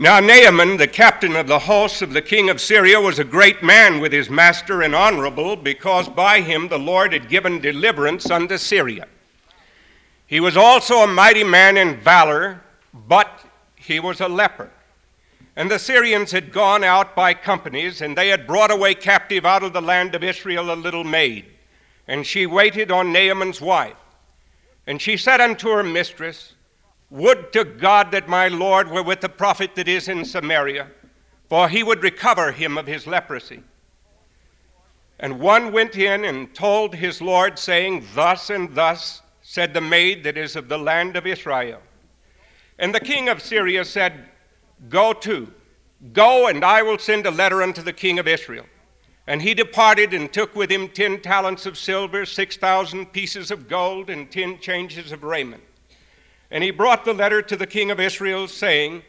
Now, Naaman, the captain of the hosts of the king of Syria, was a great man with his master and honorable, because by him the Lord had given deliverance unto Syria. He was also a mighty man in valor, but he was a leper. And the Syrians had gone out by companies, and they had brought away captive out of the land of Israel a little maid. And she waited on Naaman's wife. And she said unto her mistress, Would to God that my Lord were with the prophet that is in Samaria, for he would recover him of his leprosy. And one went in and told his Lord, saying, Thus and thus said the maid that is of the land of Israel. And the king of Syria said, Go to, go, and I will send a letter unto the king of Israel. And he departed and took with him ten talents of silver, six thousand pieces of gold, and ten changes of raiment. And he brought the letter to the king of Israel, saying,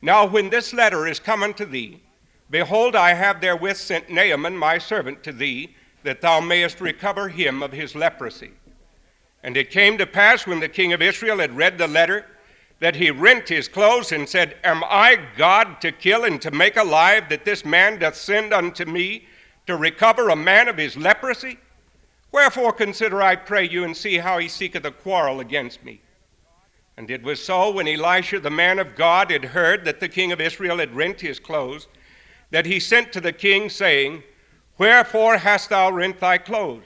Now when this letter is come unto thee, behold, I have therewith sent Naaman my servant to thee, that thou mayest recover him of his leprosy. And it came to pass when the king of Israel had read the letter that he rent his clothes and said, Am I God to kill and to make alive that this man doth send unto me to recover a man of his leprosy? Wherefore consider, I pray you, and see how he seeketh a quarrel against me. And it was so when Elisha the man of God had heard that the king of Israel had rent his clothes, that he sent to the king, saying, Wherefore hast thou rent thy clothes?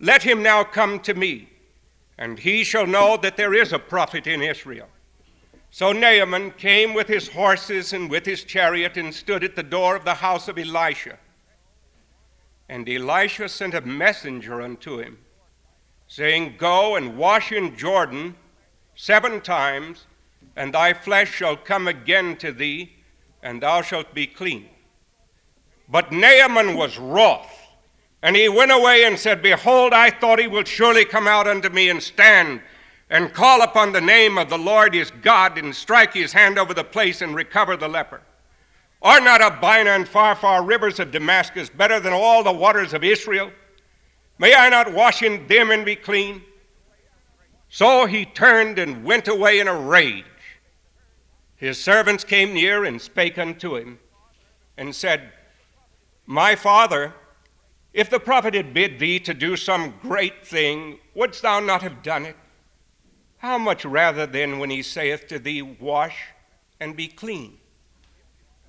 Let him now come to me and he shall know that there is a prophet in Israel. So Naaman came with his horses and with his chariot and stood at the door of the house of Elisha. And Elisha sent a messenger unto him, saying, Go and wash in Jordan seven times, and thy flesh shall come again to thee, and thou shalt be clean. But Naaman was wroth and he went away and said, Behold, I thought he will surely come out unto me and stand and call upon the name of the Lord his God and strike his hand over the place and recover the leper. Are not Abana and Pharpar rivers of Damascus better than all the waters of Israel? May I not wash in them and be clean? So he turned and went away in a rage. His servants came near and spake unto him and said, My father, if the prophet had bid thee to do some great thing, wouldst thou not have done it? How much rather then when he saith to thee, Wash and be clean?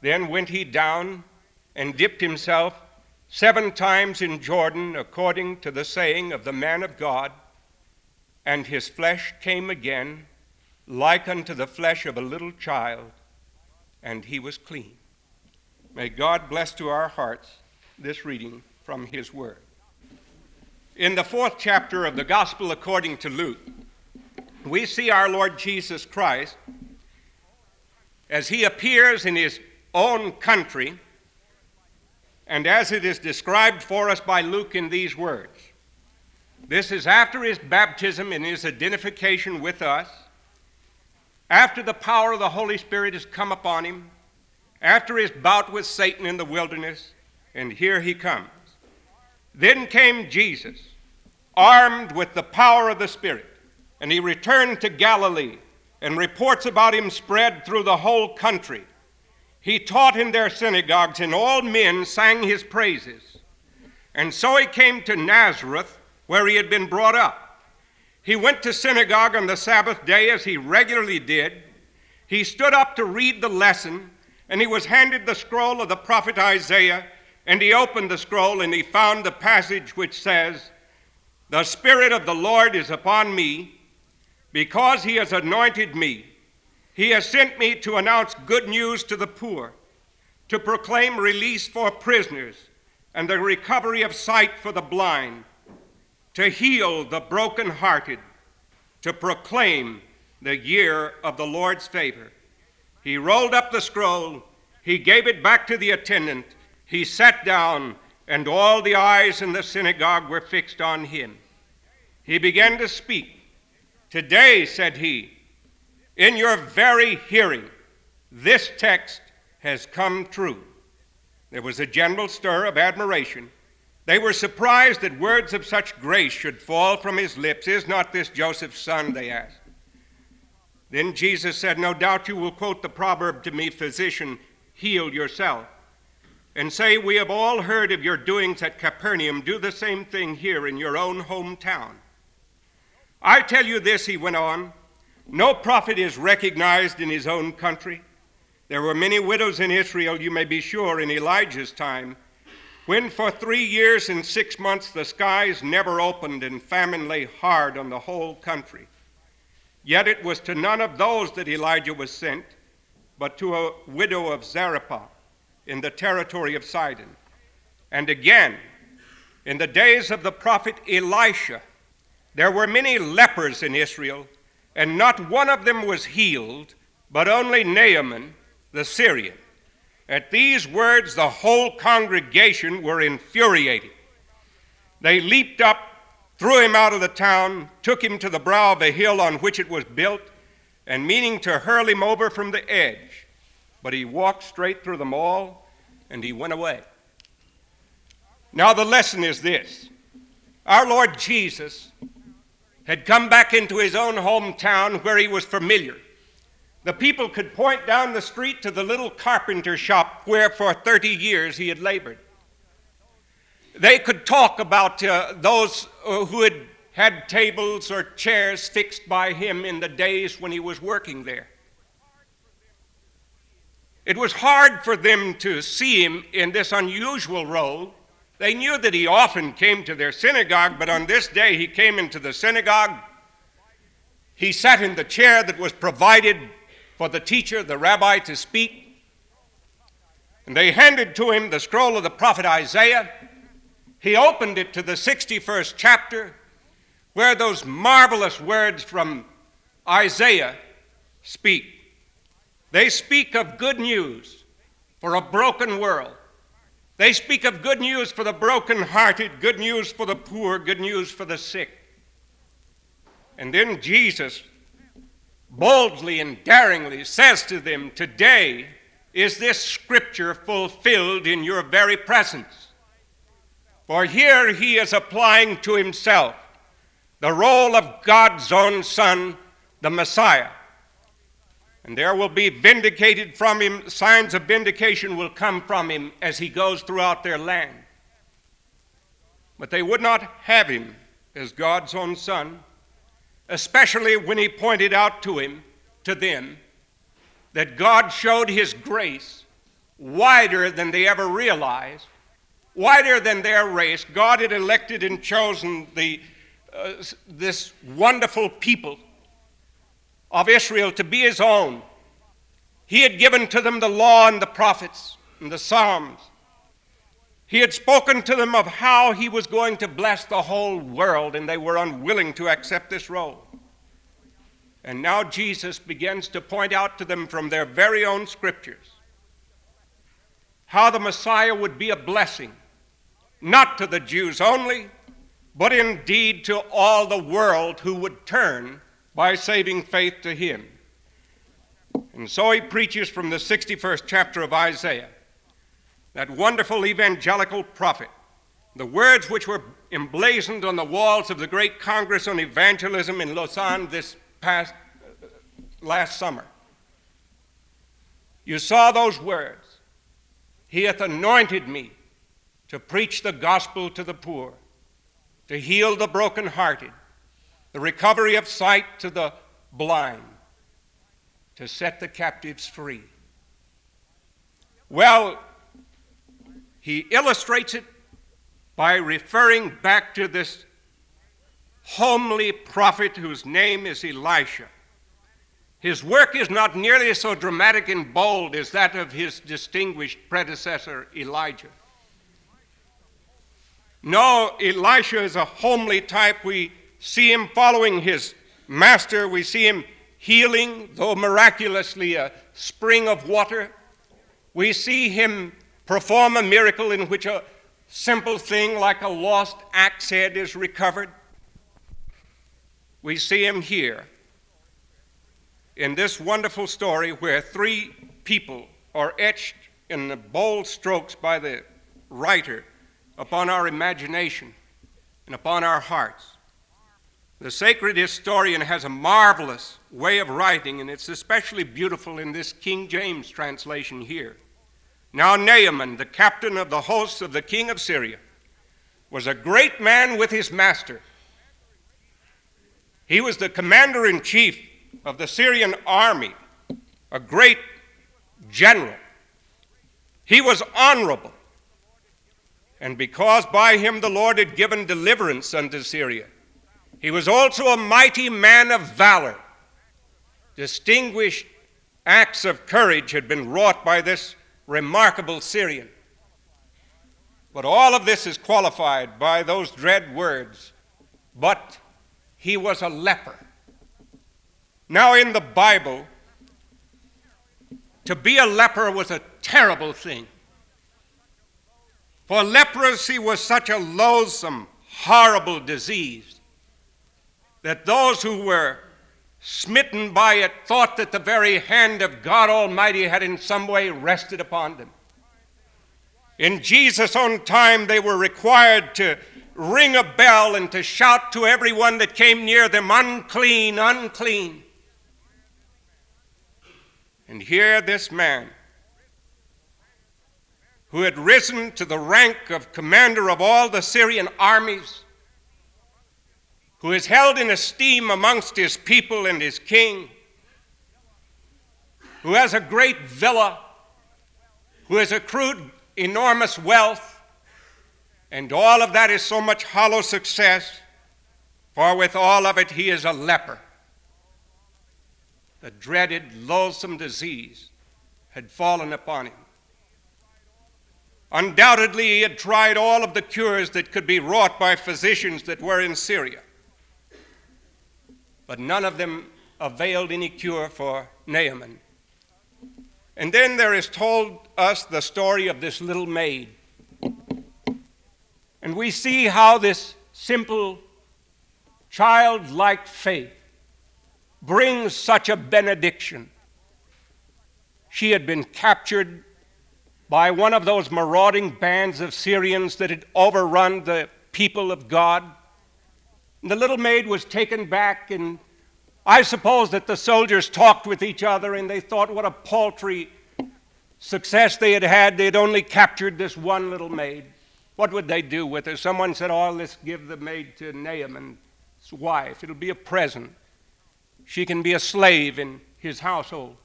Then went he down and dipped himself seven times in Jordan, according to the saying of the man of God, and his flesh came again like unto the flesh of a little child, and he was clean. May God bless to our hearts this reading from his word. In the fourth chapter of the Gospel according to Luke, we see our Lord Jesus Christ as he appears in his own country and as it is described for us by Luke in these words. This is after his baptism and his identification with us, after the power of the Holy Spirit has come upon him, after his bout with Satan in the wilderness, and here he comes. Then came Jesus, armed with the power of the Spirit, and he returned to Galilee, and reports about him spread through the whole country. He taught in their synagogues, and all men sang his praises. And so he came to Nazareth, where he had been brought up. He went to synagogue on the Sabbath day, as he regularly did. He stood up to read the lesson, and he was handed the scroll of the prophet Isaiah. And he opened the scroll and he found the passage which says, The Spirit of the Lord is upon me, because he has anointed me. He has sent me to announce good news to the poor, to proclaim release for prisoners, and the recovery of sight for the blind, to heal the brokenhearted, to proclaim the year of the Lord's favor. He rolled up the scroll, he gave it back to the attendant, he sat down, and all the eyes in the synagogue were fixed on him. He began to speak. Today, said he, in your very hearing, this text has come true. There was a general stir of admiration. They were surprised that words of such grace should fall from his lips. Is not this Joseph's son? They asked. Then Jesus said, No doubt you will quote the proverb to me, Physician, heal yourself. And say, We have all heard of your doings at Capernaum. Do the same thing here in your own hometown. I tell you this, he went on no prophet is recognized in his own country. There were many widows in Israel, you may be sure, in Elijah's time, when for three years and six months the skies never opened and famine lay hard on the whole country. Yet it was to none of those that Elijah was sent, but to a widow of Zarephath in the territory of Sidon. And again, in the days of the prophet Elisha, there were many lepers in Israel, and not one of them was healed, but only Naaman the Syrian. At these words, the whole congregation were infuriated. They leaped up, threw him out of the town, took him to the brow of a hill on which it was built, and meaning to hurl him over from the edge. But he walked straight through them all, and he went away. Now, the lesson is this our Lord Jesus had come back into his own hometown where he was familiar. The people could point down the street to the little carpenter shop where for 30 years he had labored. They could talk about uh, those uh, who had had tables or chairs fixed by him in the days when he was working there. It was hard for them to see him in this unusual role. They knew that he often came to their synagogue, but on this day he came into the synagogue. He sat in the chair that was provided for the teacher, the rabbi, to speak. And they handed to him the scroll of the prophet Isaiah. He opened it to the 61st chapter, where those marvelous words from Isaiah speak. They speak of good news for a broken world. They speak of good news for the broken-hearted, good news for the poor, good news for the sick. And then Jesus boldly and daringly says to them, Today is this scripture fulfilled in your very presence. For here he is applying to himself the role of God's own Son, the Messiah. And there will be vindicated from him, signs of vindication will come from him as he goes throughout their land. But they would not have him as God's own Son especially when he pointed out to him, to them, that God showed his grace wider than they ever realized, wider than their race. God had elected and chosen the, uh, this wonderful people of Israel to be his own. He had given to them the law and the prophets and the Psalms. He had spoken to them of how he was going to bless the whole world, and they were unwilling to accept this role. And now Jesus begins to point out to them from their very own scriptures how the Messiah would be a blessing, not to the Jews only, but indeed to all the world who would turn by saving faith to him. And so he preaches from the 61st chapter of Isaiah that wonderful evangelical prophet, the words which were emblazoned on the walls of the great Congress on Evangelism in Lausanne this past uh, last summer. You saw those words. He hath anointed me to preach the gospel to the poor, to heal the brokenhearted, the recovery of sight to the blind, to set the captives free. Well, he illustrates it by referring back to this homely prophet whose name is Elisha. His work is not nearly so dramatic and bold as that of his distinguished predecessor, Elijah. No, Elisha is a homely type. We see him following his master. We see him healing, though miraculously, a spring of water. We see him perform a miracle in which a simple thing like a lost axe head is recovered. We see him here in this wonderful story where three people are etched in the bold strokes by the writer upon our imagination and upon our hearts. The sacred historian has a marvelous way of writing, and it's especially beautiful in this King James translation here. Now, Naaman, the captain of the hosts of the king of Syria, was a great man with his master. He was the commander in chief of the Syrian army, a great general. He was honorable, and because by him the Lord had given deliverance unto Syria, he was also a mighty man of valor. Distinguished acts of courage had been wrought by this remarkable Syrian. But all of this is qualified by those dread words, but he was a leper. Now, in the Bible, to be a leper was a terrible thing. For leprosy was such a loathsome, horrible disease that those who were smitten by it thought that the very hand of God Almighty had in some way rested upon them. In Jesus' own time, they were required to ring a bell and to shout to everyone that came near them, unclean, unclean. And here, this man, who had risen to the rank of commander of all the Syrian armies, who is held in esteem amongst his people and his king, who has a great villa, who has accrued enormous wealth, and all of that is so much hollow success, for with all of it he is a leper the dreaded, loathsome disease had fallen upon him. Undoubtedly, he had tried all of the cures that could be wrought by physicians that were in Syria, but none of them availed any cure for Naaman. And then there is told us the story of this little maid. And we see how this simple, childlike faith brings such a benediction. She had been captured by one of those marauding bands of Syrians that had overrun the people of God. And the little maid was taken back, and I suppose that the soldiers talked with each other and they thought what a paltry success they had had. They had only captured this one little maid. What would they do with her? Someone said, Oh, let's give the maid to Naaman's wife. It'll be a present. She can be a slave in his household.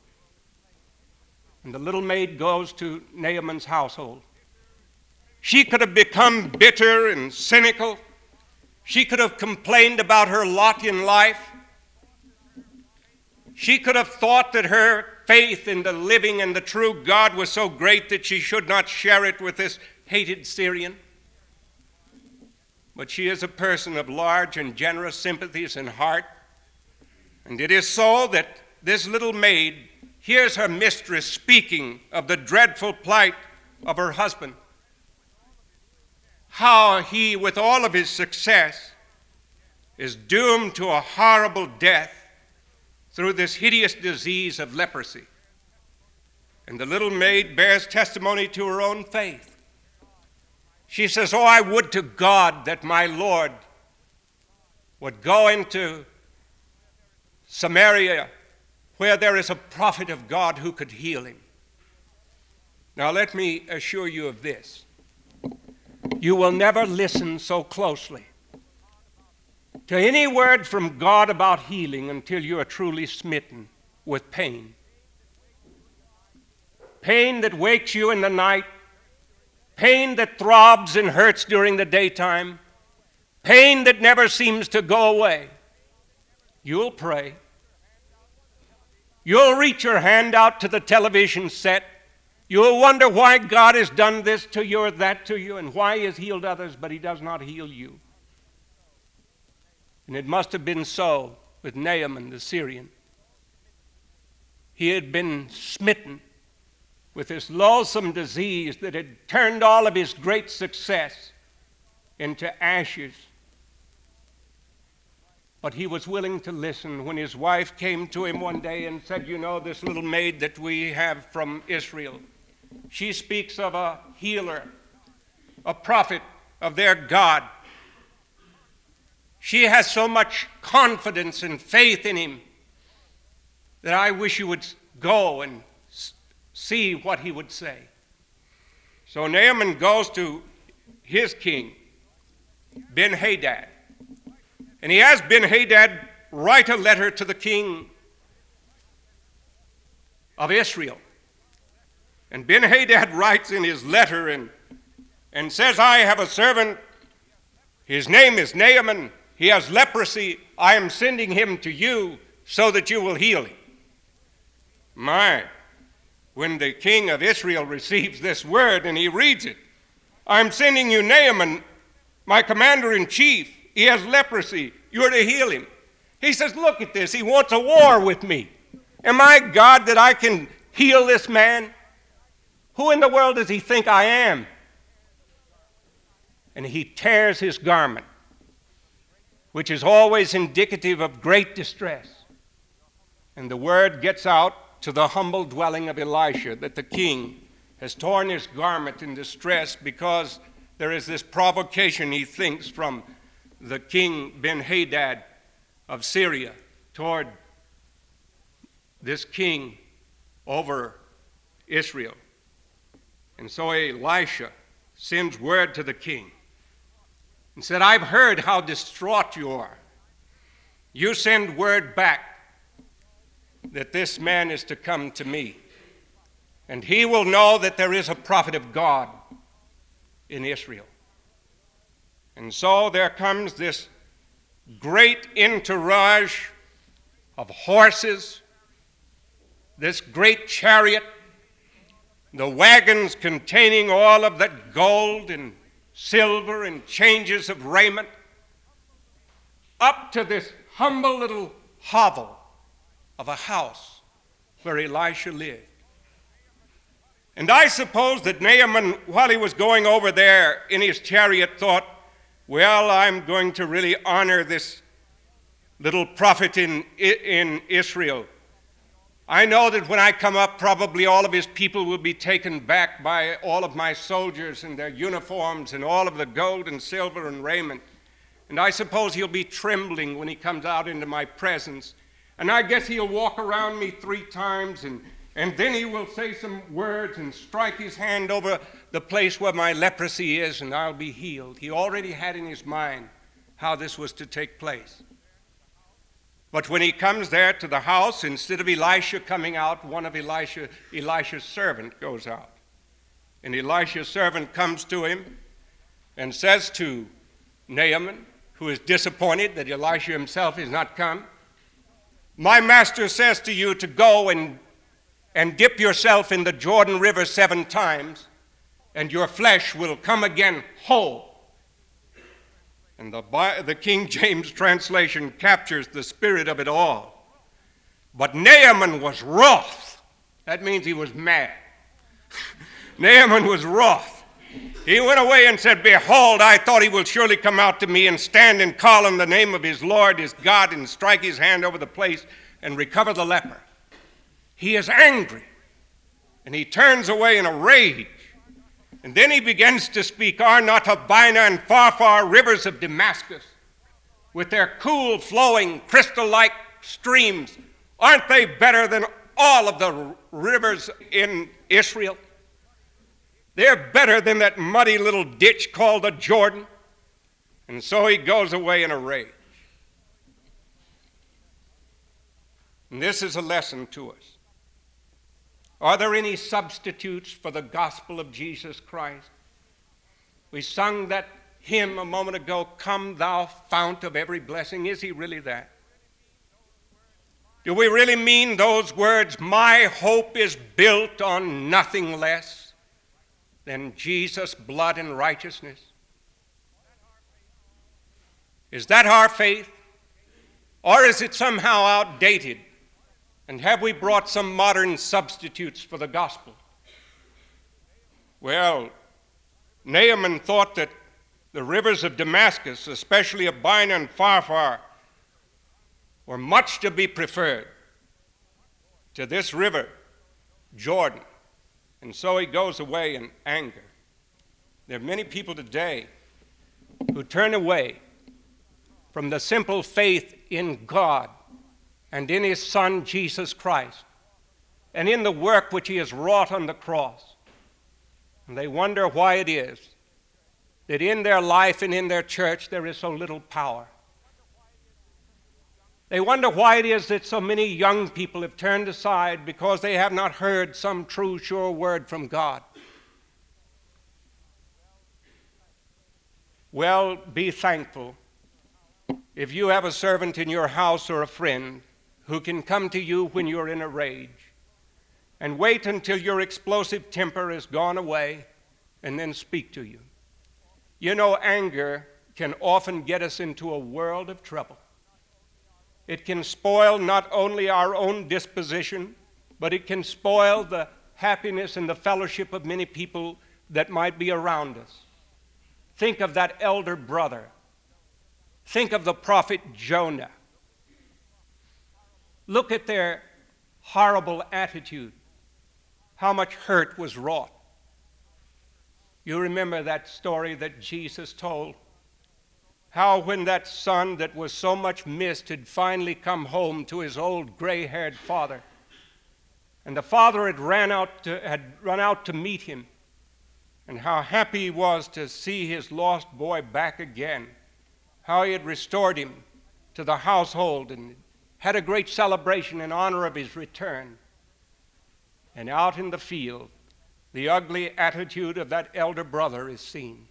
And the little maid goes to Naaman's household. She could have become bitter and cynical. She could have complained about her lot in life. She could have thought that her faith in the living and the true God was so great that she should not share it with this hated Syrian. But she is a person of large and generous sympathies and heart. And it is so that this little maid hears her mistress speaking of the dreadful plight of her husband. How he, with all of his success, is doomed to a horrible death through this hideous disease of leprosy. And the little maid bears testimony to her own faith. She says, Oh, I would to God that my Lord would go into Samaria, where there is a prophet of God who could heal him. Now, let me assure you of this you will never listen so closely to any word from God about healing until you are truly smitten with pain. Pain that wakes you in the night, pain that throbs and hurts during the daytime, pain that never seems to go away. You'll pray. You'll reach your hand out to the television set. You'll wonder why God has done this to you or that to you and why He has healed others, but He does not heal you. And it must have been so with Naaman the Syrian. He had been smitten with this loathsome disease that had turned all of his great success into ashes but he was willing to listen when his wife came to him one day and said, You know, this little maid that we have from Israel, she speaks of a healer, a prophet of their God. She has so much confidence and faith in him that I wish you would go and see what he would say. So Naaman goes to his king, Ben Hadad, and he has Ben Hadad write a letter to the king of Israel. And Ben Hadad writes in his letter and, and says, I have a servant. His name is Naaman. He has leprosy. I am sending him to you so that you will heal him. My, when the king of Israel receives this word and he reads it, I'm sending you Naaman, my commander in chief. He has leprosy. You're to heal him. He says, Look at this. He wants a war with me. Am I God that I can heal this man? Who in the world does he think I am? And he tears his garment, which is always indicative of great distress. And the word gets out to the humble dwelling of Elisha that the king has torn his garment in distress because there is this provocation, he thinks, from the king Ben Hadad of Syria toward this king over Israel. And so Elisha sends word to the king and said, I've heard how distraught you are. You send word back that this man is to come to me, and he will know that there is a prophet of God in Israel. And so there comes this great entourage of horses, this great chariot, the wagons containing all of that gold and silver and changes of raiment, up to this humble little hovel of a house where Elisha lived. And I suppose that Naaman, while he was going over there in his chariot, thought, well, I'm going to really honor this little prophet in, in Israel. I know that when I come up, probably all of his people will be taken back by all of my soldiers and their uniforms and all of the gold and silver and raiment. And I suppose he'll be trembling when he comes out into my presence. And I guess he'll walk around me three times and, and then he will say some words and strike his hand over the place where my leprosy is, and I'll be healed. He already had in his mind how this was to take place. But when he comes there to the house, instead of Elisha coming out, one of Elisha, Elisha's servant goes out. And Elisha's servant comes to him and says to Naaman, who is disappointed that Elisha himself is not come, My master says to you to go and, and dip yourself in the Jordan River seven times, and your flesh will come again whole. And the, the King James translation captures the spirit of it all. But Naaman was wroth. That means he was mad. Naaman was wroth. He went away and said, Behold, I thought he will surely come out to me and stand and call on the name of his Lord, his God, and strike his hand over the place and recover the leper. He is angry and he turns away in a rage. And then he begins to speak Are not Abana and Pharpar rivers of Damascus, with their cool, flowing, crystal like streams, aren't they better than all of the rivers in Israel? They're better than that muddy little ditch called the Jordan. And so he goes away in a rage. And this is a lesson to us. Are there any substitutes for the gospel of Jesus Christ? We sung that hymn a moment ago, Come, thou fount of every blessing. Is he really that? Do we really mean those words, My hope is built on nothing less than Jesus' blood and righteousness? Is that our faith? Or is it somehow outdated? And have we brought some modern substitutes for the gospel? Well, Naaman thought that the rivers of Damascus, especially Abana and Pharpar, were much to be preferred to this river, Jordan. And so he goes away in anger. There are many people today who turn away from the simple faith in God and in His Son, Jesus Christ, and in the work which He has wrought on the cross. And they wonder why it is that in their life and in their church there is so little power. They wonder why it is that so many young people have turned aside because they have not heard some true, sure word from God. Well, be thankful if you have a servant in your house or a friend who can come to you when you're in a rage and wait until your explosive temper has gone away and then speak to you. You know, anger can often get us into a world of trouble. It can spoil not only our own disposition, but it can spoil the happiness and the fellowship of many people that might be around us. Think of that elder brother. Think of the prophet Jonah. Look at their horrible attitude, how much hurt was wrought. You remember that story that Jesus told how, when that son that was so much missed had finally come home to his old gray haired father, and the father had, ran out to, had run out to meet him, and how happy he was to see his lost boy back again, how he had restored him to the household and had a great celebration in honor of his return. And out in the field, the ugly attitude of that elder brother is seen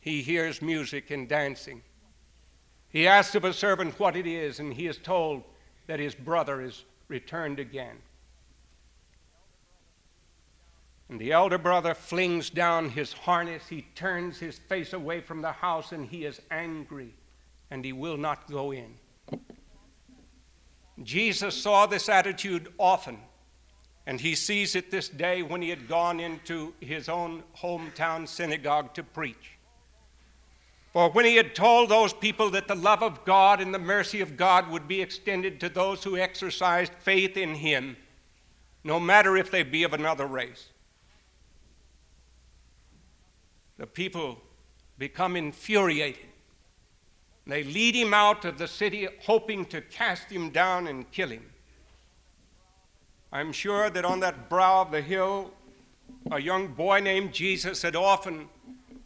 he hears music and dancing. He asks of a servant what it is, and he is told that his brother is returned again. And the elder brother flings down his harness. He turns his face away from the house, and he is angry, and he will not go in. Jesus saw this attitude often, and he sees it this day when he had gone into his own hometown synagogue to preach. For when he had told those people that the love of God and the mercy of God would be extended to those who exercised faith in him, no matter if they be of another race, the people become infuriated. They lead him out of the city, hoping to cast him down and kill him. I'm sure that on that brow of the hill, a young boy named Jesus had often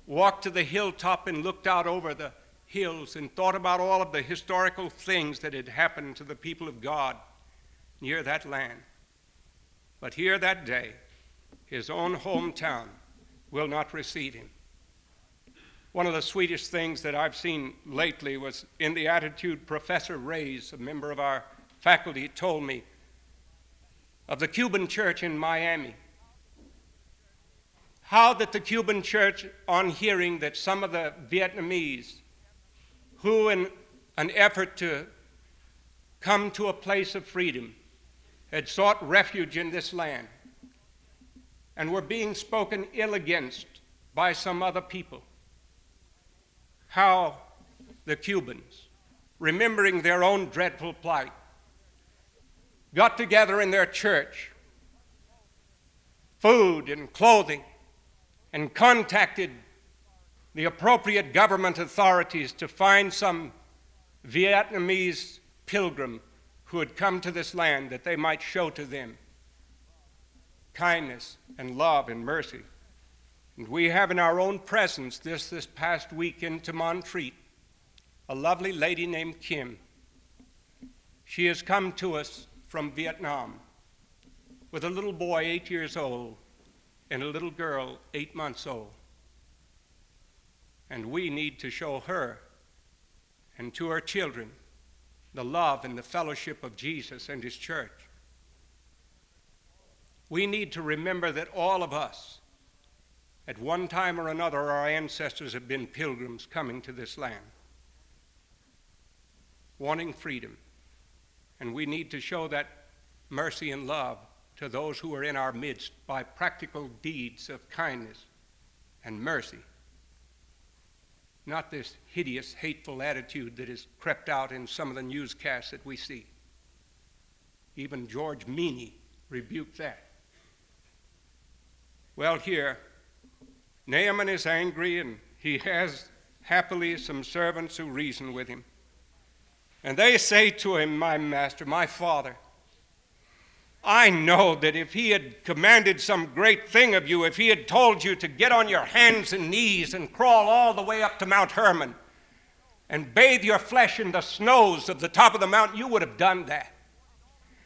walked to the hilltop and looked out over the hills and thought about all of the historical things that had happened to the people of God near that land. But here that day, his own hometown will not receive him. One of the sweetest things that I've seen lately was in the attitude Professor Reyes, a member of our faculty, told me of the Cuban church in Miami. How that the Cuban church, on hearing that some of the Vietnamese, who in an effort to come to a place of freedom, had sought refuge in this land and were being spoken ill against by some other people, how the Cubans, remembering their own dreadful plight, got together in their church, food and clothing, and contacted the appropriate government authorities to find some Vietnamese pilgrim who had come to this land that they might show to them kindness and love and mercy. And we have in our own presence this this past week into Montreat a lovely lady named Kim. She has come to us from Vietnam with a little boy, eight years old, and a little girl eight months old. And we need to show her and to our children the love and the fellowship of Jesus and His church. We need to remember that all of us, at one time or another, our ancestors have been pilgrims coming to this land, wanting freedom. And we need to show that mercy and love to those who are in our midst by practical deeds of kindness and mercy. Not this hideous, hateful attitude that has crept out in some of the newscasts that we see. Even George Meany rebuked that. Well, here, Naaman is angry and he has happily some servants who reason with him. And they say to him, My master, my father, I know that if he had commanded some great thing of you, if he had told you to get on your hands and knees and crawl all the way up to Mount Hermon and bathe your flesh in the snows of the top of the mountain, you would have done that.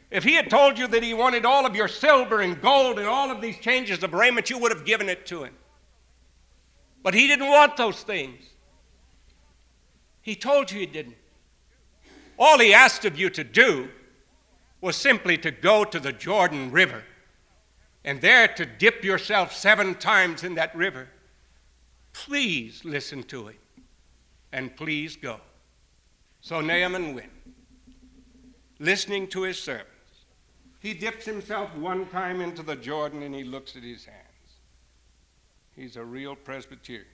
If he had told you that he wanted all of your silver and gold and all of these changes of raiment, you would have given it to him. But he didn't want those things. He told you he didn't. All he asked of you to do was simply to go to the Jordan River and there to dip yourself seven times in that river. Please listen to him and please go. So Naaman went, listening to his servants. He dips himself one time into the Jordan and he looks at his hands. He's a real Presbyterian.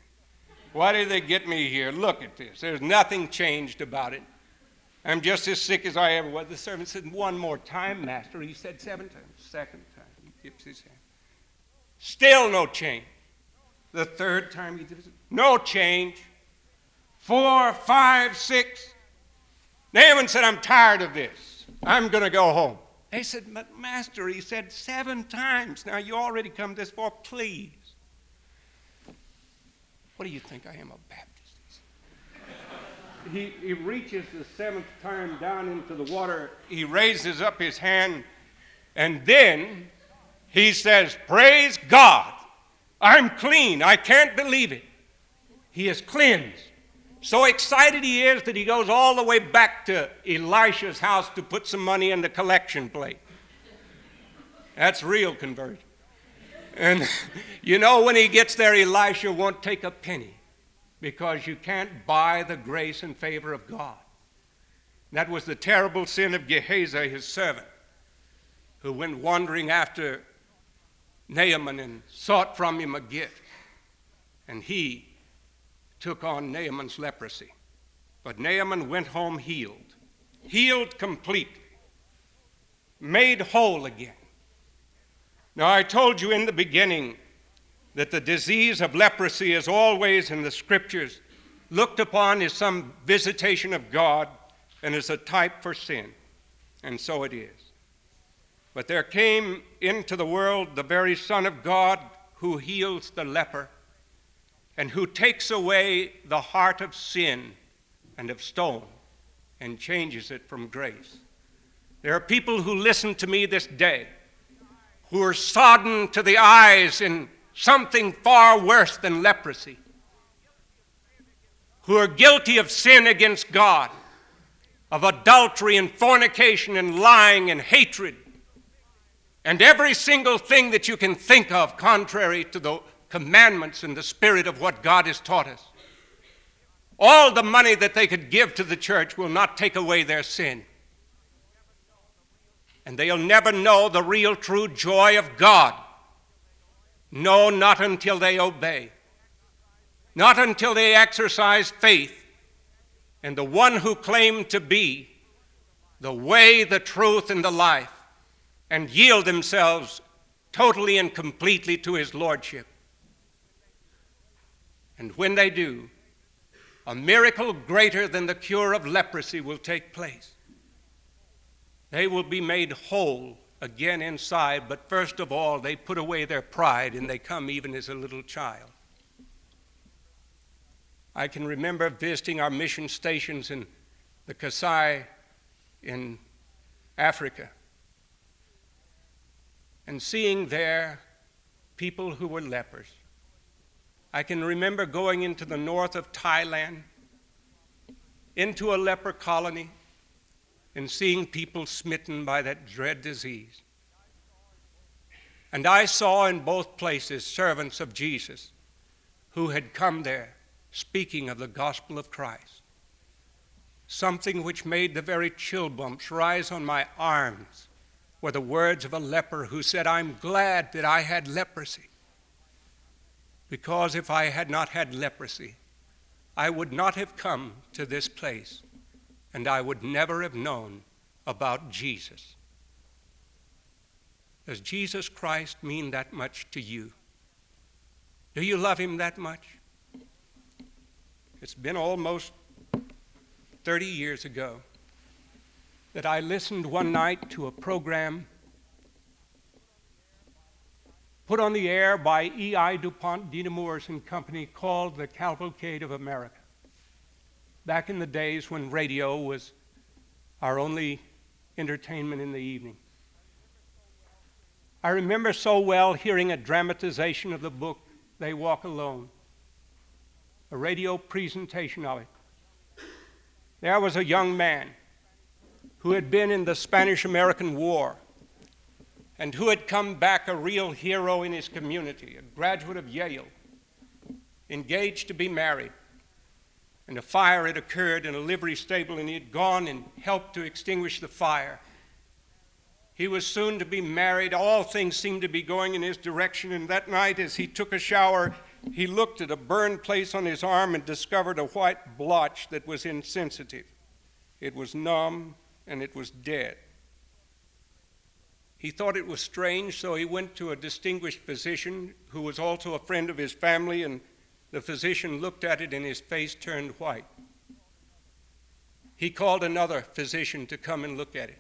Why did they get me here? Look at this. There's nothing changed about it. I'm just as sick as I ever was. The servant said, One more time, Master. He said seven times. Second time, he dips his hand. Still no change. The third time he dips. No change. Four, five, six. Naaman said, I'm tired of this. I'm going to go home. They said, But Master, he said seven times. Now you already come this far, please. What do you think I am, a Baptist? he, he reaches the seventh time down into the water. He raises up his hand, and then he says, Praise God. I'm clean. I can't believe it. He is cleansed. So excited he is that he goes all the way back to Elisha's house to put some money in the collection plate. That's real conversion. And you know, when he gets there, Elisha won't take a penny because you can't buy the grace and favor of God. That was the terrible sin of Gehazi, his servant, who went wandering after Naaman and sought from him a gift. And he took on Naaman's leprosy. But Naaman went home healed, healed completely, made whole again. Now, I told you in the beginning that the disease of leprosy is always in the scriptures looked upon as some visitation of God and as a type for sin. And so it is. But there came into the world the very Son of God who heals the leper and who takes away the heart of sin and of stone and changes it from grace. There are people who listen to me this day who are sodden to the eyes in something far worse than leprosy, who are guilty of sin against God, of adultery and fornication and lying and hatred, and every single thing that you can think of contrary to the commandments and the spirit of what God has taught us. All the money that they could give to the church will not take away their sin. And they'll never know the real true joy of God no, not until they obey. Not until they exercise faith and the one who claimed to be the way, the truth, and the life, and yield themselves totally and completely to his lordship. And when they do, a miracle greater than the cure of leprosy will take place. They will be made whole again inside, but first of all, they put away their pride and they come even as a little child. I can remember visiting our mission stations in the Kasai in Africa and seeing there people who were lepers. I can remember going into the north of Thailand, into a leper colony, in seeing people smitten by that dread disease. And I saw in both places servants of Jesus who had come there speaking of the gospel of Christ. Something which made the very chill bumps rise on my arms were the words of a leper who said, I'm glad that I had leprosy. Because if I had not had leprosy, I would not have come to this place and I would never have known about Jesus. Does Jesus Christ mean that much to you? Do you love him that much? It's been almost 30 years ago that I listened one night to a program put on the air by E.I. DuPont de Nemours and Company called The Cavalcade of America. Back in the days when radio was our only entertainment in the evening. I remember so well hearing a dramatization of the book, They Walk Alone, a radio presentation of it. There was a young man who had been in the Spanish American War and who had come back a real hero in his community, a graduate of Yale, engaged to be married. And a fire had occurred in a livery stable, and he had gone and helped to extinguish the fire. He was soon to be married. All things seemed to be going in his direction. And that night, as he took a shower, he looked at a burned place on his arm and discovered a white blotch that was insensitive. It was numb and it was dead. He thought it was strange, so he went to a distinguished physician who was also a friend of his family, and the physician looked at it and his face turned white. He called another physician to come and look at it.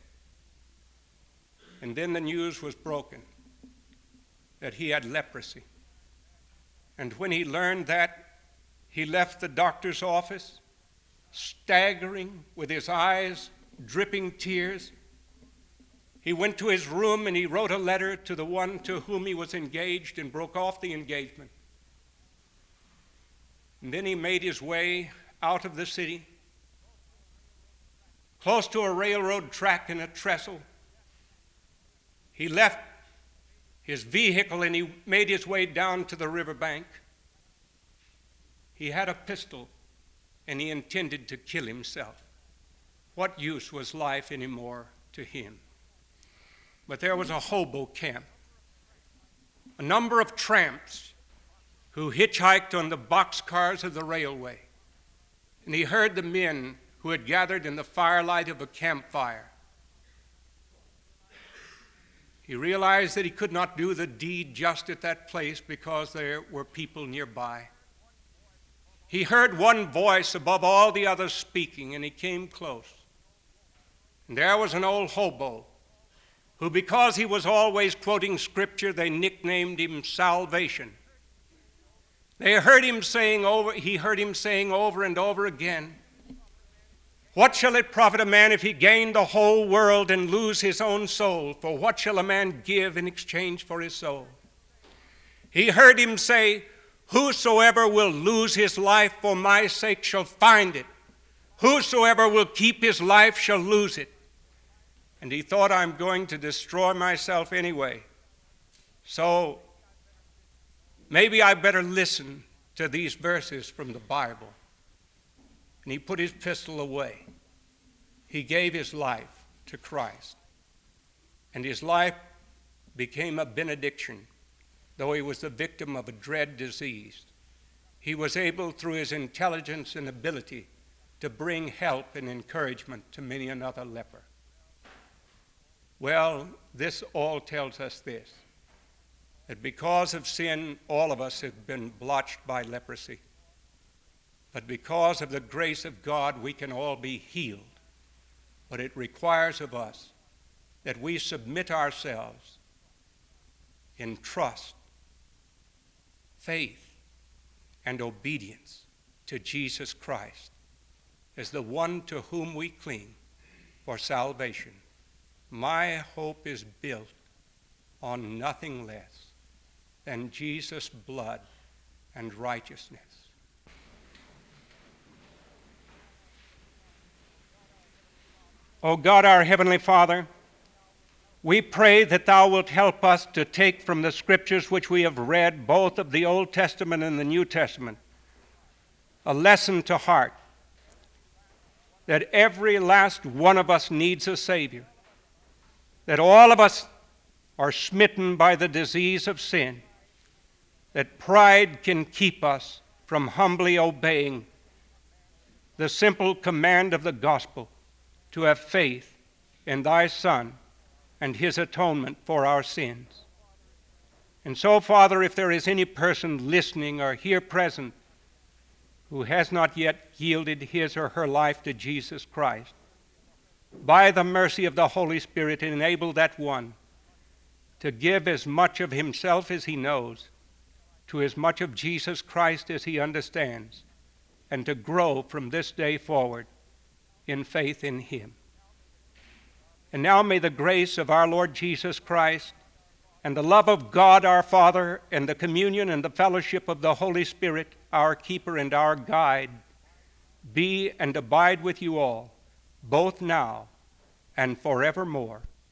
And then the news was broken that he had leprosy. And when he learned that, he left the doctor's office, staggering with his eyes dripping tears he went to his room and he wrote a letter to the one to whom he was engaged and broke off the engagement. And then he made his way out of the city, close to a railroad track and a trestle. He left his vehicle and he made his way down to the riverbank. He had a pistol and he intended to kill himself. What use was life anymore to him? but there was a hobo camp. A number of tramps who hitchhiked on the boxcars of the railway. And he heard the men who had gathered in the firelight of a campfire. He realized that he could not do the deed just at that place because there were people nearby. He heard one voice above all the others speaking, and he came close. And there was an old hobo who, because he was always quoting scripture, they nicknamed him Salvation. They heard him saying over, he heard him saying over and over again, What shall it profit a man if he gain the whole world and lose his own soul? For what shall a man give in exchange for his soul? He heard him say, Whosoever will lose his life for my sake shall find it. Whosoever will keep his life shall lose it and he thought I'm going to destroy myself anyway. So maybe I better listen to these verses from the Bible. And he put his pistol away. He gave his life to Christ. And his life became a benediction, though he was the victim of a dread disease. He was able, through his intelligence and ability, to bring help and encouragement to many another leper. Well, this all tells us this that because of sin, all of us have been blotched by leprosy. But because of the grace of God, we can all be healed. But it requires of us that we submit ourselves in trust, faith, and obedience to Jesus Christ as the one to whom we cling for salvation. My hope is built on nothing less than Jesus' blood and righteousness. O oh God, our Heavenly Father, we pray that Thou wilt help us to take from the scriptures which we have read, both of the Old Testament and the New Testament, a lesson to heart that every last one of us needs a Savior that all of us are smitten by the disease of sin, that pride can keep us from humbly obeying the simple command of the gospel to have faith in thy Son and his atonement for our sins. And so, Father, if there is any person listening or here present who has not yet yielded his or her life to Jesus Christ, by the mercy of the Holy Spirit, enable that one to give as much of himself as he knows, to as much of Jesus Christ as he understands, and to grow from this day forward in faith in him. And now may the grace of our Lord Jesus Christ and the love of God our Father and the communion and the fellowship of the Holy Spirit, our keeper and our guide, be and abide with you all, both now and forevermore.